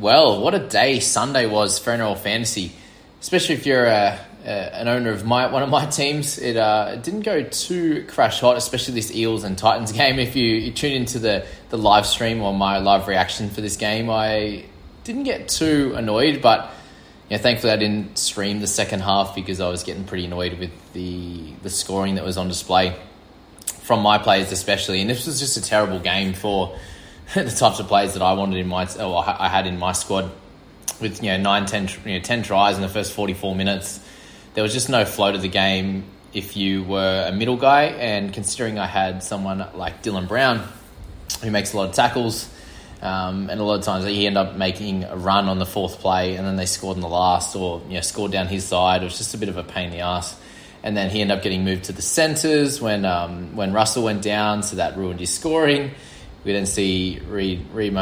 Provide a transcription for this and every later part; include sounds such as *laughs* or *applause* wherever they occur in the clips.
Well, what a day Sunday was for NRL Fantasy, especially if you're a, a, an owner of my one of my *laughs* teams. It, uh, didn't go too crash hot, especially this Eels and Titans *laughs* game. If you, you tune into the, the live stream or my live reaction for this game, I didn't get too annoyed, but know, thankfully I didn't stream the second half because I was getting pretty annoyed with the the scoring that was on display from my players, especially. And this was just a terrible game for *laughs* the types of players that I wanted in my, or I had in my squad, with you know nine, 10, you know, 10 tries in the first forty four minutes. There was just no flow to the game if you were a middle guy, and considering I had someone like Dylan Brown, who makes a lot of tackles. Um, and a lot of times he ended up making a run on the fourth play, and then they scored in the last, or you know, scored down his side. It was just a bit of a pain in the ass. And then he ended up getting moved to the centres when um, when Russell went down, so that ruined his scoring. We then see Reed, Reed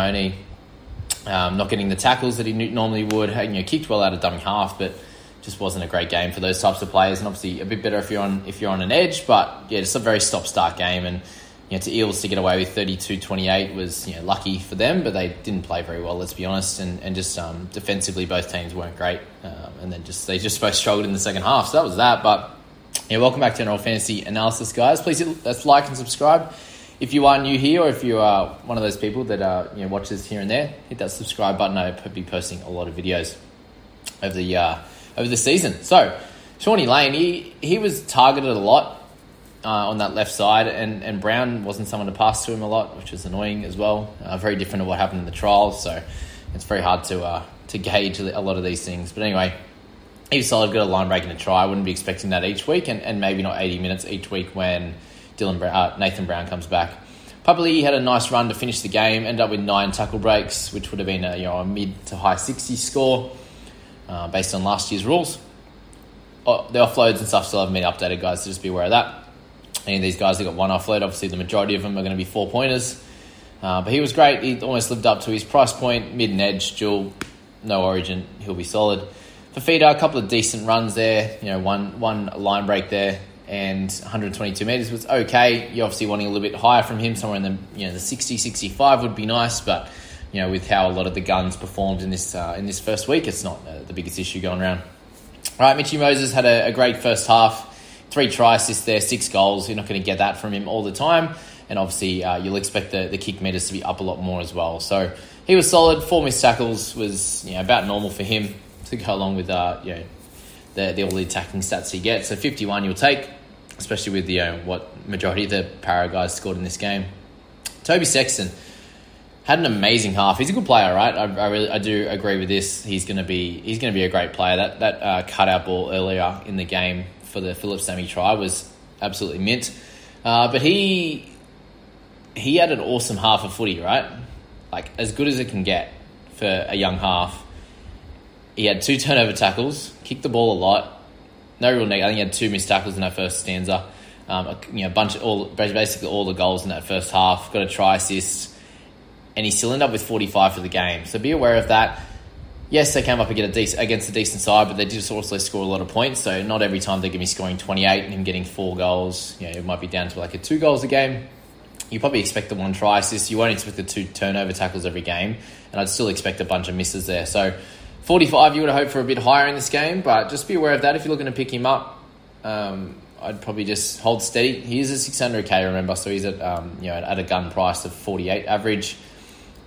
um, not getting the tackles that he normally would. You know, kicked well out of dummy half, but just wasn't a great game for those types of players. And obviously a bit better if you're on if you're on an edge, but yeah, just a very stop start game and you know, to Eels to get away with 32-28 was you know, lucky for them, but they didn't play very well, let's be honest. And, and just um, defensively, both teams weren't great. Um, and then just they just both struggled in the second half. So that was that. But yeah, welcome back to NRL Fantasy Analysis, guys. Please hit like and subscribe. If you are new here, or if you are one of those people that uh, you know watches here and there, hit that subscribe button. I'll be posting a lot of videos over the uh, over the season. So, Shawnee Lane, he he was targeted a lot uh, on that left side, and, and Brown wasn't someone to pass to him a lot, which was annoying as well. Uh, very different to what happened in the trials, so it's very hard to uh, to gauge a lot of these things. But anyway, he was solid, got a line break and a try. I wouldn't be expecting that each week, and, and maybe not 80 minutes each week when Dylan Brown, uh, Nathan Brown comes back. Papali'i had a nice run to finish the game, ended up with nine tackle breaks, which would have been a, you know, a mid to high 60 score uh, based on last year's rules. Oh, the offloads and stuff still haven't been updated, guys, so just be aware of that any of these guys that got one offload, obviously the majority of them are going to be four pointers. Uh, but he was great. He almost lived up to his price point, mid and edge, dual, no origin. He'll be solid. Fifita, a couple of decent runs there. You know, one one line break there, and 122 meters was okay. You're obviously wanting a little bit higher from him, somewhere in the you know the 60, 65 would be nice. But you know, with how a lot of the guns performed in this uh, in this first week, it's not uh, the biggest issue going around. All right, Mitchy Moses had a, a great first half three try assists there, six goals. You're not going to get that from him all the time. And obviously, uh, you'll expect the, the kick meters to be up a lot more as well. So he was solid. Four missed tackles was you know, about normal for him to go along with uh, you know, the, the all the attacking stats he gets. So 51 you'll take, especially with the, uh, what majority of the Parra guys scored in this game. Toby Sexton had an amazing half. He's a good player, right? I, I really I do agree with this. He's to be he's to be a great player. That that uh, cutout ball earlier in the game for the Phillips Sami try was absolutely mint. Uh, but he he had an awesome half of footy, right? Like as good as it can get for a young half. He had two turnover tackles, kicked the ball a lot. No real negative. I think he had two missed tackles in that first stanza. Um, you know, a bunch of all basically all the goals in that first half. Got a try assist, and he still ended up with 45 for the game. So be aware of that. Yes, they came up against a, decent, against a decent side, but they did also score a lot of points. So not every time they're going to be scoring 28 and him getting four goals. You know, it might be down to like a two goals a game. You probably expect the one try assist. You won't expect the two turnover tackles every game, and I'd still expect a bunch of misses there. So 45, you would hope for a bit higher in this game, but just be aware of that if you're looking to pick him up. Um, I'd probably just hold steady. He is a 600k, remember, so he's at um, you know at a gun price of 48 average.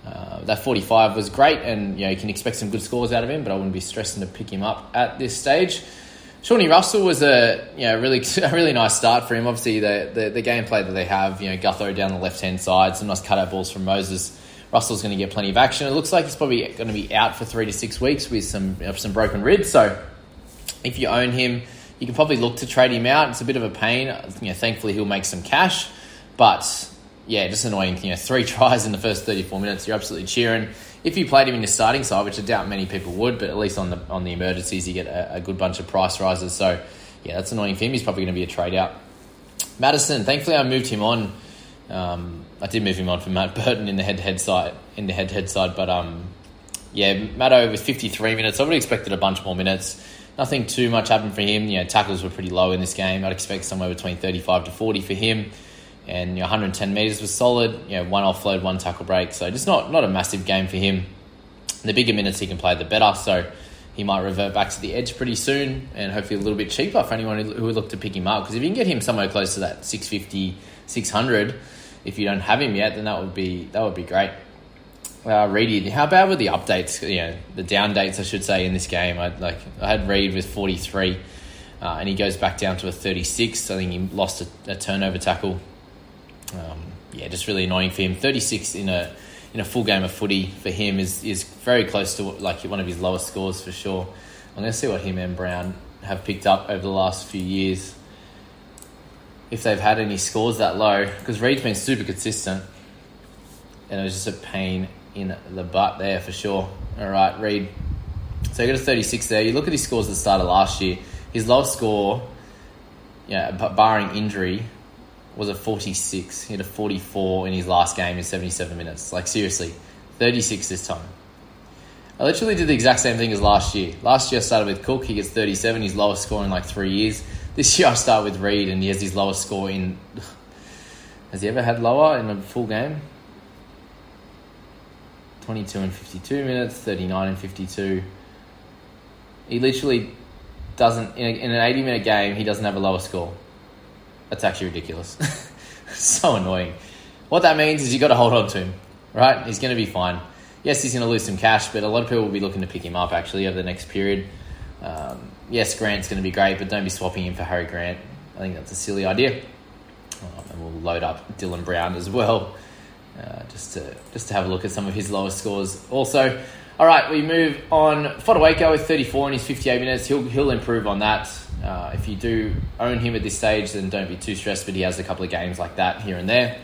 Uh, that 45 was great, and you know you can expect some good scores out of him, but I wouldn't be stressing to pick him up at this stage. Shawnee Russell was a you know really *laughs* a really nice start for him. Obviously, the, the, the gameplay that they have, you know, Gutho down the left hand side, some nice cutout balls from Moses. Russell's going to get plenty of action. It looks like he's probably going to be out for three to six weeks with some know, some broken ribs. So, if you own him, you can probably look to trade him out. It's a bit of a pain. You know, thankfully he'll make some cash, but yeah, just annoying. You know, three *laughs* tries in the first 34 minutes. You're absolutely cheering. If you played him in the starting side, which I doubt many people would, but at least on the on the emergencies, you get a, a good bunch of price rises. So yeah, that's annoying for him. He's probably going to be a trade out. Matterson, thankfully, I moved him on. Um, I did move him on for Matt Burton in the head-to-head side, in the head-to-head side, but um, yeah, Matto with 53 minutes. I would have expected a bunch more minutes. Nothing too much happened for him. You know, tackles were pretty low in this game. I'd expect somewhere between 35 to 40 for him and you know, 110 meters was solid. You know, one offload, one tackle break. So just not not a massive game for him. The bigger minutes he can play, the better. So he might revert back to the edge pretty soon, and hopefully a little bit cheaper for anyone who would look to pick him up. Because if you can get him somewhere close to that 650, 600, if you don't have him yet, then that would be that would be great. Uh, how bad were the updates? You know, the down dates, I should say, in this game. I like I had Reed with 43, uh, and he goes back down to a 36. I think he lost a, a turnover tackle um, yeah, just really annoying for him. 36 in a in a full game of footy for him is is very close to like one of his lowest scores for sure. I'm going to see what him and Brown have picked up over the last few years. If they've had any scores that low, because Reed's been super consistent, and it was just a pain in the butt there for sure. All right, Reed. So you got a 36 there. You look at his scores at the start of last year. His lowest score, yeah, barring injury, was a 46. He had a 44 in his last game in 77 minutes. Like, seriously, 36 this time. I literally did the exact same thing as last year. Last year I started with Cook, he gets 37, his lowest score in like three years. This year I start with Reed, and he has his lowest score in. *sighs* Has he ever had lower in a full game? 22 and 52 minutes, 39 and 52. He literally doesn't, in, a, in an 80 minute game, he doesn't have a lower score. That's actually ridiculous. *laughs* so annoying. What that means is you've got to hold on to him, right? He's going to be fine. Yes, he's going to lose some cash, but a lot of people will be looking to pick him up actually over the next period. Um, yes, Grant's going to be great, but don't be swapping him for Harry Grant. I think that's a silly idea. Um, and we'll load up Dylan Brown as well, uh, just to just to have a look at some of his lowest scores. Also, all right, we move on. Fotuaika with 34 in his 58 minutes. He'll he'll improve on that. Uh, if you do own him at this stage, then don't be too stressed. But he has a couple of games like that here and there.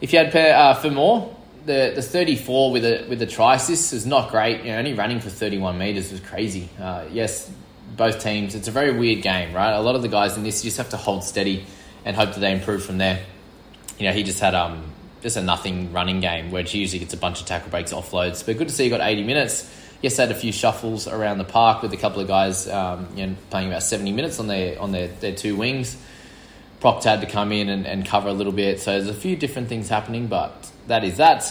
If you had uh, Fermor, the the 34 with a with the try assist is not great. You know, only running for 31 meters was crazy. Uh, yes, both teams. It's a very weird game, right? A lot of the guys in this you just have to hold steady and hope that they improve from there. You know, he just had um just a nothing running game where he usually gets a bunch of tackle breaks, offloads. But good to see he got 80 minutes yes, had a few shuffles around the park with a couple of guys um, you know, playing about 70 minutes on their on their, their two wings. Proctor had to come in and, and cover a little bit. So there's a few different things happening, but that is that.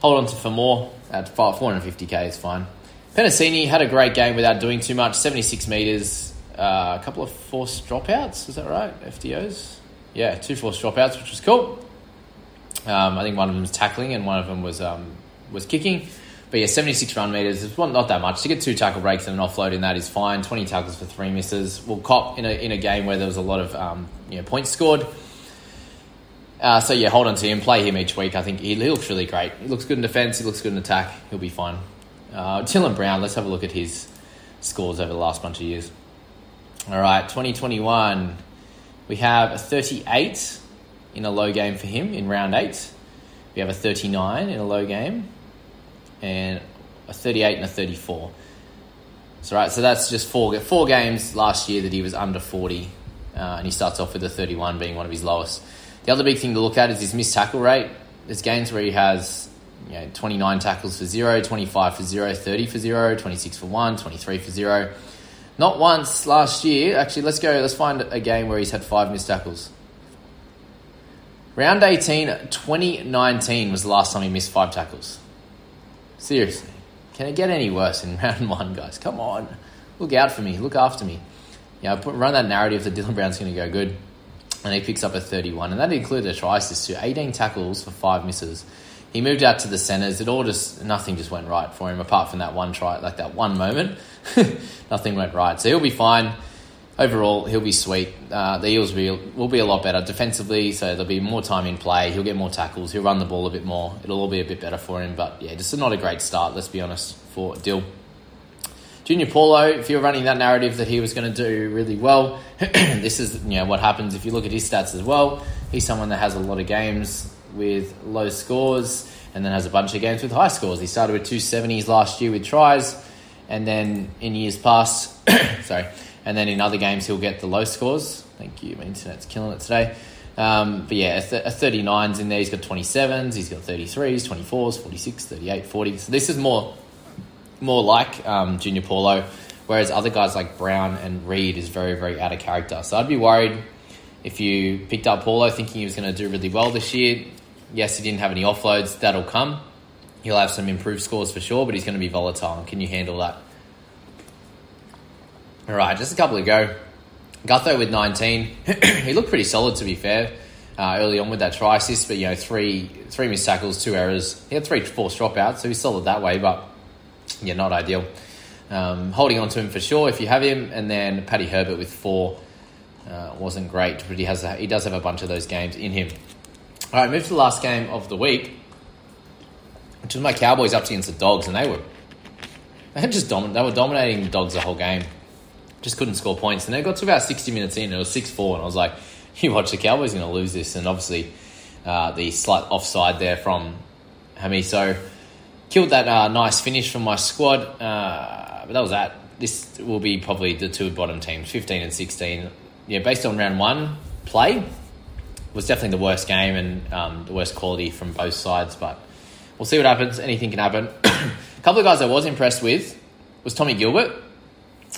Hold on to Fermor at 450k is fine. Penisini had a great game without doing too much. 76 meters, uh, a couple of forced dropouts. Is that right? FDOs. Yeah, two forced dropouts, which was cool. Um, I think one of them was tackling and one of them was um, was kicking. But yeah, 76 run meters is not that much. To get two tackle breaks and an offload in that is fine. 20 tackles for three misses. Will cop in a, in a game where there was a lot of um, you know, points scored. Uh, so yeah, hold on to him. Play him each week. I think he, he looks really great. He looks good in defence. He looks good in attack. He'll be fine. Uh, Brown. Let's have a look at his scores over the last bunch of years. All right, 2021. We have a 38 in a low game for him in round eight. We have a 39 in a low game and a 38 and a 34. So right, so that's just four four games last year that he was under 40, uh, and he starts off with a 31 being one of his lowest. The other big thing to look at is his missed tackle rate. There's games where he has you know, 29 tackles for zero, 25 for zero, 30 for zero, 26 for one, 23 for zero. Not once last year. Actually, let's go. Let's find a game where he's had five missed tackles. Round 18, 2019 was the last time he missed five tackles. Seriously. Can it get any worse in *laughs* round one, guys? Come on. Look out for me. Look after me. Yeah, put, run that narrative that Dylan Brown's going to go good. And he picks up a 31. And that included a try assist too. 18 tackles for five misses. He moved out to the centres. It all just, nothing just went right for him apart from that one try, like that one moment. *laughs* nothing went right. So he'll be fine overall, he'll be sweet. Uh, the Eels will be, will be a lot better defensively, so there'll be more time in play. He'll get more tackles. He'll run the ball a bit more. It'll all be a bit better for him. But yeah, just not a great start, let's be honest, for Dill. Junior Paulo, if you're running that narrative that he was going to do really well, *clears throat* this is you know what happens if you look at his stats as well. He's someone that has a lot of games with low scores and then has a bunch of games with high scores. He started with 270s last year with tries, and then in years past, *coughs* sorry, and then in other games he'll get the low scores. Thank you, my internet's killing it today. Um, but yeah, a 39's in there. He's got 27s, he's got 33s, 24s, 46, 38, 40. So this is more more like um, Junior Paulo, whereas other guys like Brown and Reed is very, very out of character. So I'd be worried if you picked up Paulo thinking he was going to do really well this year. Yes, he didn't have any offloads. That'll come. He'll have some improved scores for sure, but he's going to be volatile. Can you handle that? All right, just a couple ago, Gutho with 19. *clears throat* he looked pretty solid, to be fair, uh, early on with that try assist, but, you know, three three missed tackles, two errors. He had three forced dropouts, so he's solid that way, but, yeah, not ideal. Um, holding on to him for sure if you have him, and then Paddy Herbert with four uh, wasn't great, but he has a, he does have a bunch of those games in him. All right, move to the last game of the week, which was my Cowboys up against the Dogs, and they were they had just domin- they were dominating the Dogs the whole game just couldn't score points. And they got to about 60 minutes in, and it was 6 4, and I was like, *laughs* you watch the Cowboys going to lose this. And obviously, uh, the slight offside there from Hami. So, killed that uh, nice finish from my squad. Uh, but that was that. This will be probably the two bottom teams, 15 and 16. Yeah, based on round one play, was definitely the worst game and um, the worst quality from both sides. But we'll see what happens. Anything can happen. A *coughs* couple of guys I was impressed with was Tommy Gilbert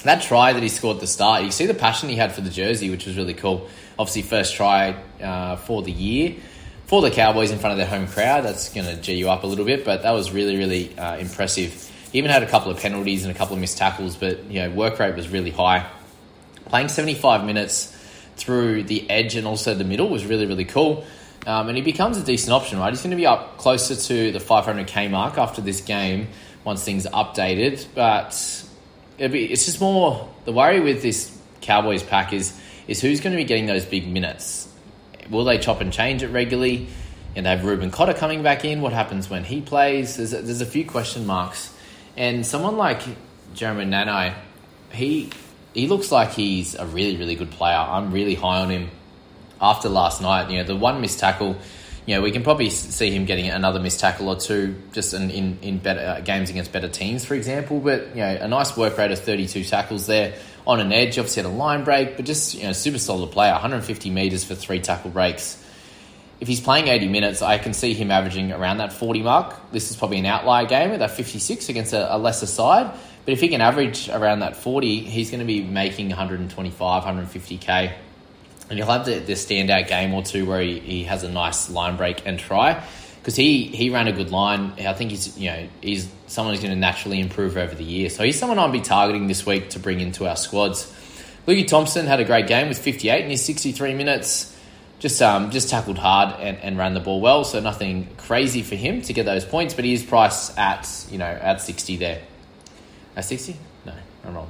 that try that he scored at the start, you see the passion he had for the jersey, which was really cool. Obviously, first try uh, for the year for the Cowboys in front of their home crowd. That's going to g you up a little bit, but that was really, really uh, impressive. He even had a couple of penalties and a couple of missed tackles, but you know work rate was really high. Playing seventy five minutes through the edge and also the middle was really, really cool. Um, and he becomes a decent option, right? He's going to be up closer to the 500k mark after this game once things are updated, but be, it's just more the worry with this Cowboys pack is is who's going to be getting those big minutes. Will they chop and change it regularly? And they have Reuben Cotter coming back in. What happens when he plays? There's a, there's a few question marks. And someone like Jeremy Nanai, he he looks like he's a really really good player. I'm really high on him. After last night, you know the one missed tackle you know, we can probably see him getting another missed tackle or two just in, in, in better uh, games against better teams, for example. But, you know, a nice work rate of 32 tackles there on an edge. Obviously had a line break, but just, you know, super solid player. 150 metres for three tackle breaks. If he's playing 80 minutes, I can see him averaging around that 40 mark. This is probably an outlier game with that 56 against a, a lesser side. But if he can average around that 40, he's going to be making 125, 150k and he'll have the, the standout game or two where he, he has a nice line break and try because he, he ran a good line. I think he's you know he's someone who's going to naturally improve over the year. So he's someone I'll be targeting this week to bring into our squads. Lukey Thompson had a great game with 58 in his 63 minutes. Just um, just tackled hard and, and ran the ball well, so nothing crazy for him to get those points. But he is priced at you know at 60 there. At 60? No, I'm wrong.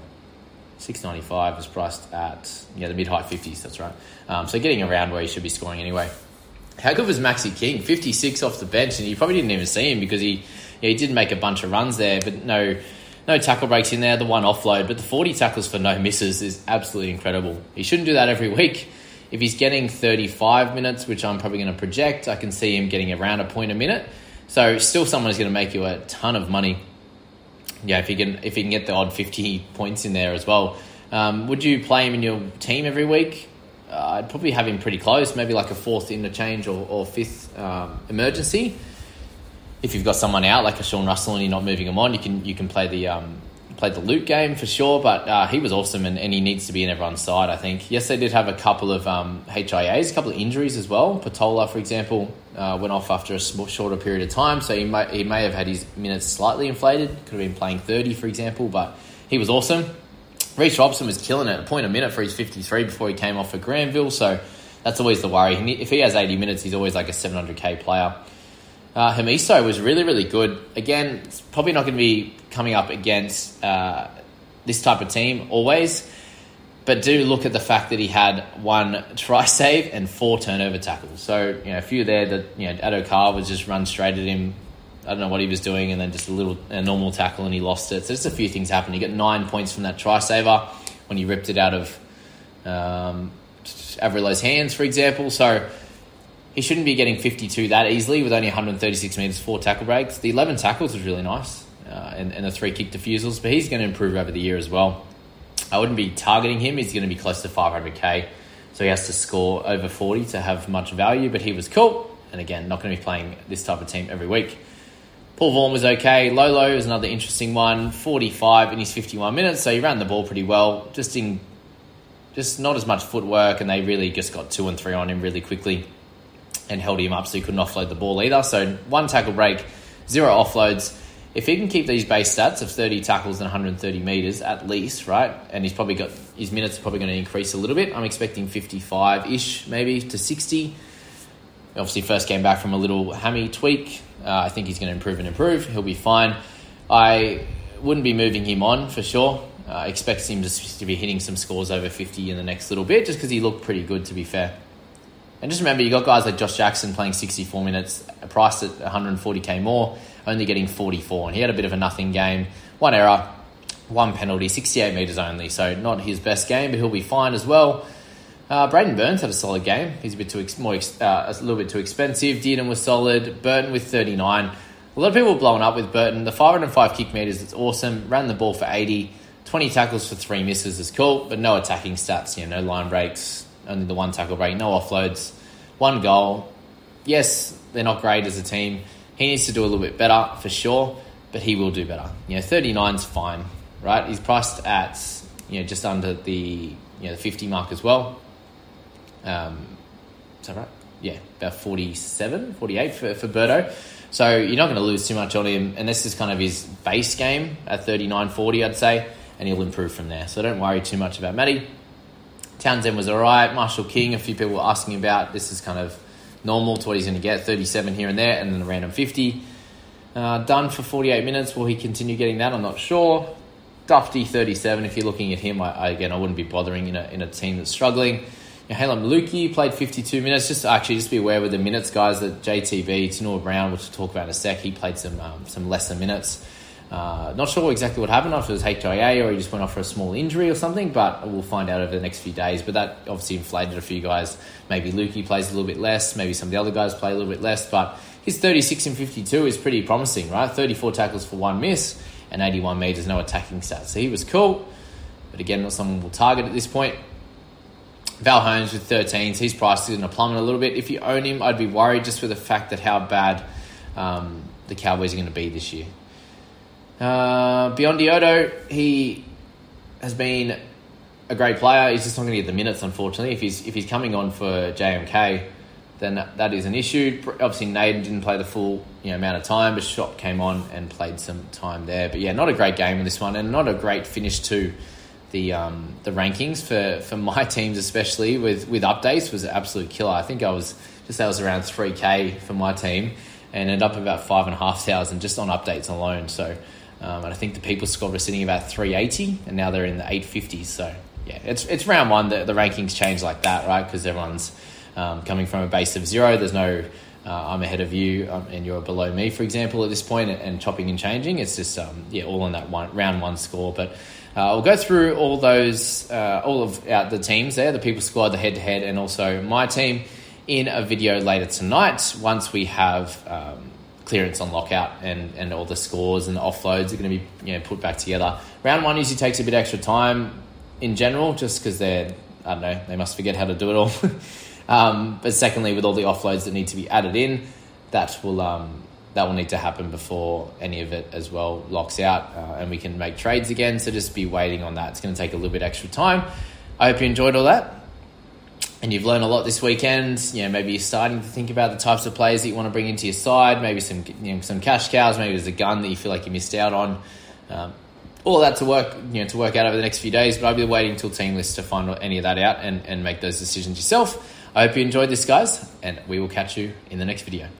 695 was priced at yeah the mid high 50s. That's right. Um, so getting around where he should be scoring anyway. How good was Maxi King? 56 off the bench, and you probably didn't even see him because he yeah, he did make a bunch of runs there, but no no tackle breaks in there. The one offload, but the 40 tackles for no misses is absolutely incredible. He shouldn't do that every week. If he's getting 35 minutes, which I'm probably going to project, I can see him getting around a point a minute. So still someone who's going to make you a ton of money yeah, if he can if he can get the odd fifty points in there as well. Um, would you play him in your team every week? Uh, I'd probably have him pretty close, maybe like a fourth interchange or, or fifth um, emergency. if you've got someone out like a Sean Russell and you're not moving him on, you can you can play the um, play the Luke game for sure. But uh, he was awesome and, and he needs to be in everyone's side. I think. Yes, they did have a couple of um, HIAs, a couple of injuries as well. Patola, for example, uh, went off after a shorter period of time, so he may he may have had his minutes slightly inflated. Could have been playing thirty, for example, but he was awesome. Reece Robson was killing it, a point a minute for his 53 before he came off for Granville. So that's always the worry. If he has 80 minutes, he's always like a 700k player. Uh, Hamiso was really, really good. Again, it's probably not going to be coming up against uh, this type of team always, but do look at the fact that he had one *laughs* try save and four turnover tackles. So, you know, a few there that, you know, Addo-Carr was just run straight at him. I don't know what he was doing, and then just a little a normal tackle, and he lost it. So just a few things happened. He got nine points from that try saver when he ripped it out of um, Averillo's hands, for example. So he shouldn't be getting 52 that easily with only 136 metres, four tackle breaks. The 11 tackles was really nice, uh, and, and the three kick defusals, but he's going to improve over the year as well. I wouldn't be targeting him. He's going to be close to 500k, so he has to score over 40 to have much value, but he was cool. And again, not going to be playing this type of team every week. Paul Vaughan was okay. Lolo is another interesting one, 45 in his 51 minutes, so he ran the ball pretty well. Just in, just not as much footwork, and they really just got two and three on him really quickly and held him up so he couldn't offload the ball either. So one tackle break, zero offloads. If he can keep these base stats of 30 tackles and 130 metres at least, right, and he's probably got his minutes are probably going to increase a little bit. I'm expecting 55 ish, maybe to 60. Obviously, first came back from a little hammy tweak. Uh, I think he's going to improve and improve. He'll be fine. I wouldn't be moving him on for sure. Uh, expect him to, to be hitting some scores over 50 in the next little bit just because he looked pretty good, to be fair. And just remember, you got guys like Josh Jackson playing 64 minutes, priced at 140k more, only getting 44. And he had a bit of a nothing game, one error, one penalty, 68 metres only. So not his best game, but he'll be fine as well. Uh, Braidon Burns had a solid game. He's a bit too ex- more ex- uh, a little bit too expensive. Dearden was solid. Burton with 39. A lot of people were blowing up with Burton. The 505 kick meters, it's awesome. Ran the ball for 80. 20 tackles for three misses is cool, but no attacking stats. You know, no line breaks, only the one tackle break, no offloads, one goal. Yes, they're not great as a team. He needs to do a little bit better for sure, but he will do better. You know, 39's fine, right? He's priced at you know just under the you know the 50 mark as well. Um, is that right? Yeah, about 47, 48 for, for. So you're not going to lose too much on him, and this is kind of his base game at 39 40, I'd say, and he'll improve from there. So don't worry too much about Matty. Townsend was all right. Marshall King, a few people were asking about. This is kind of normal to what he's going to get 37 here and there, and then a random 50. Uh, done for 48 minutes. Will he continue getting that? I'm not sure. Dufty 37. If you're looking at him, I, I, again, I wouldn't be bothering in a, in a team that's struggling. Heilum Luki played 52 minutes. Just actually, just be aware with the minutes, guys. That JTB, Tanua Brown, which we'll talk about in a sec, he played some um, some lesser minutes. Uh, not sure exactly what happened, if it was HIA or he just went off for a small injury or something, but we'll find out over the next few days. But that obviously inflated a few guys. Maybe Lukey plays a little bit less, maybe some of the other guys play a little bit less, but his 36 and 52 is pretty promising, right? 34 tackles for one miss and 81 metres, no attacking stats. So he was cool, but again, not someone we'll target at this point. Val Holmes with 13s, he's priced in a plummet a little bit. If you own him, I'd be worried just for the fact that how bad um, the Cowboys are going to be this year. Uh, Biondi Odo, he has been a great player. He's just not going to get the minutes, unfortunately. If he's if he's coming on for JMK, then that, that is an issue. Obviously, Naden didn't play the full you know amount of time, but Shop came on and played some time there. But yeah, not a great game in this one, and not a great finish to the um, the rankings for, for *laughs* my teams, especially with with updates, was an absolute killer. I think I was just that was around three k for my team, and ended up about five and a half thousand just on updates alone. So. Um, and I think the people squad was sitting about 380, and now they're in the 850s. So yeah, it's it's round one. The, the rankings change like that, right? Because everyone's um, coming from a base of zero. There's no uh, I'm ahead of you um, and you're below me, for example, at this point, and, and chopping and changing. It's just um, yeah, all on that one round one score. But uh, we'll go through all those, uh, all of uh, the teams there, the people squad, the head to head, and also my team in a video later tonight once we have um, clearance on lockout and, and all the scores and the offloads are going to be you know put back together. Round one usually takes a bit extra time in general, just because they're I don't know they must forget how to do it all. *laughs* um, but secondly, with all the offloads that need to be added in, that will um, that will need to happen before any of it as well locks out uh, and we can make trades again. So just be waiting on that. It's going to take a little bit extra time. I hope you enjoyed all that. And you've learned a lot this weekend. You know, maybe you're starting to think about the types of players that you want to bring into your side. Maybe some you know, some cash cows. Maybe there's a gun that you feel like you missed out on. Um, all that to work, you know, to work out over the next few days. But I'll be waiting until team list to find any of that out and, and make those decisions yourself. I hope you enjoyed this, guys, and we will catch you in the next video.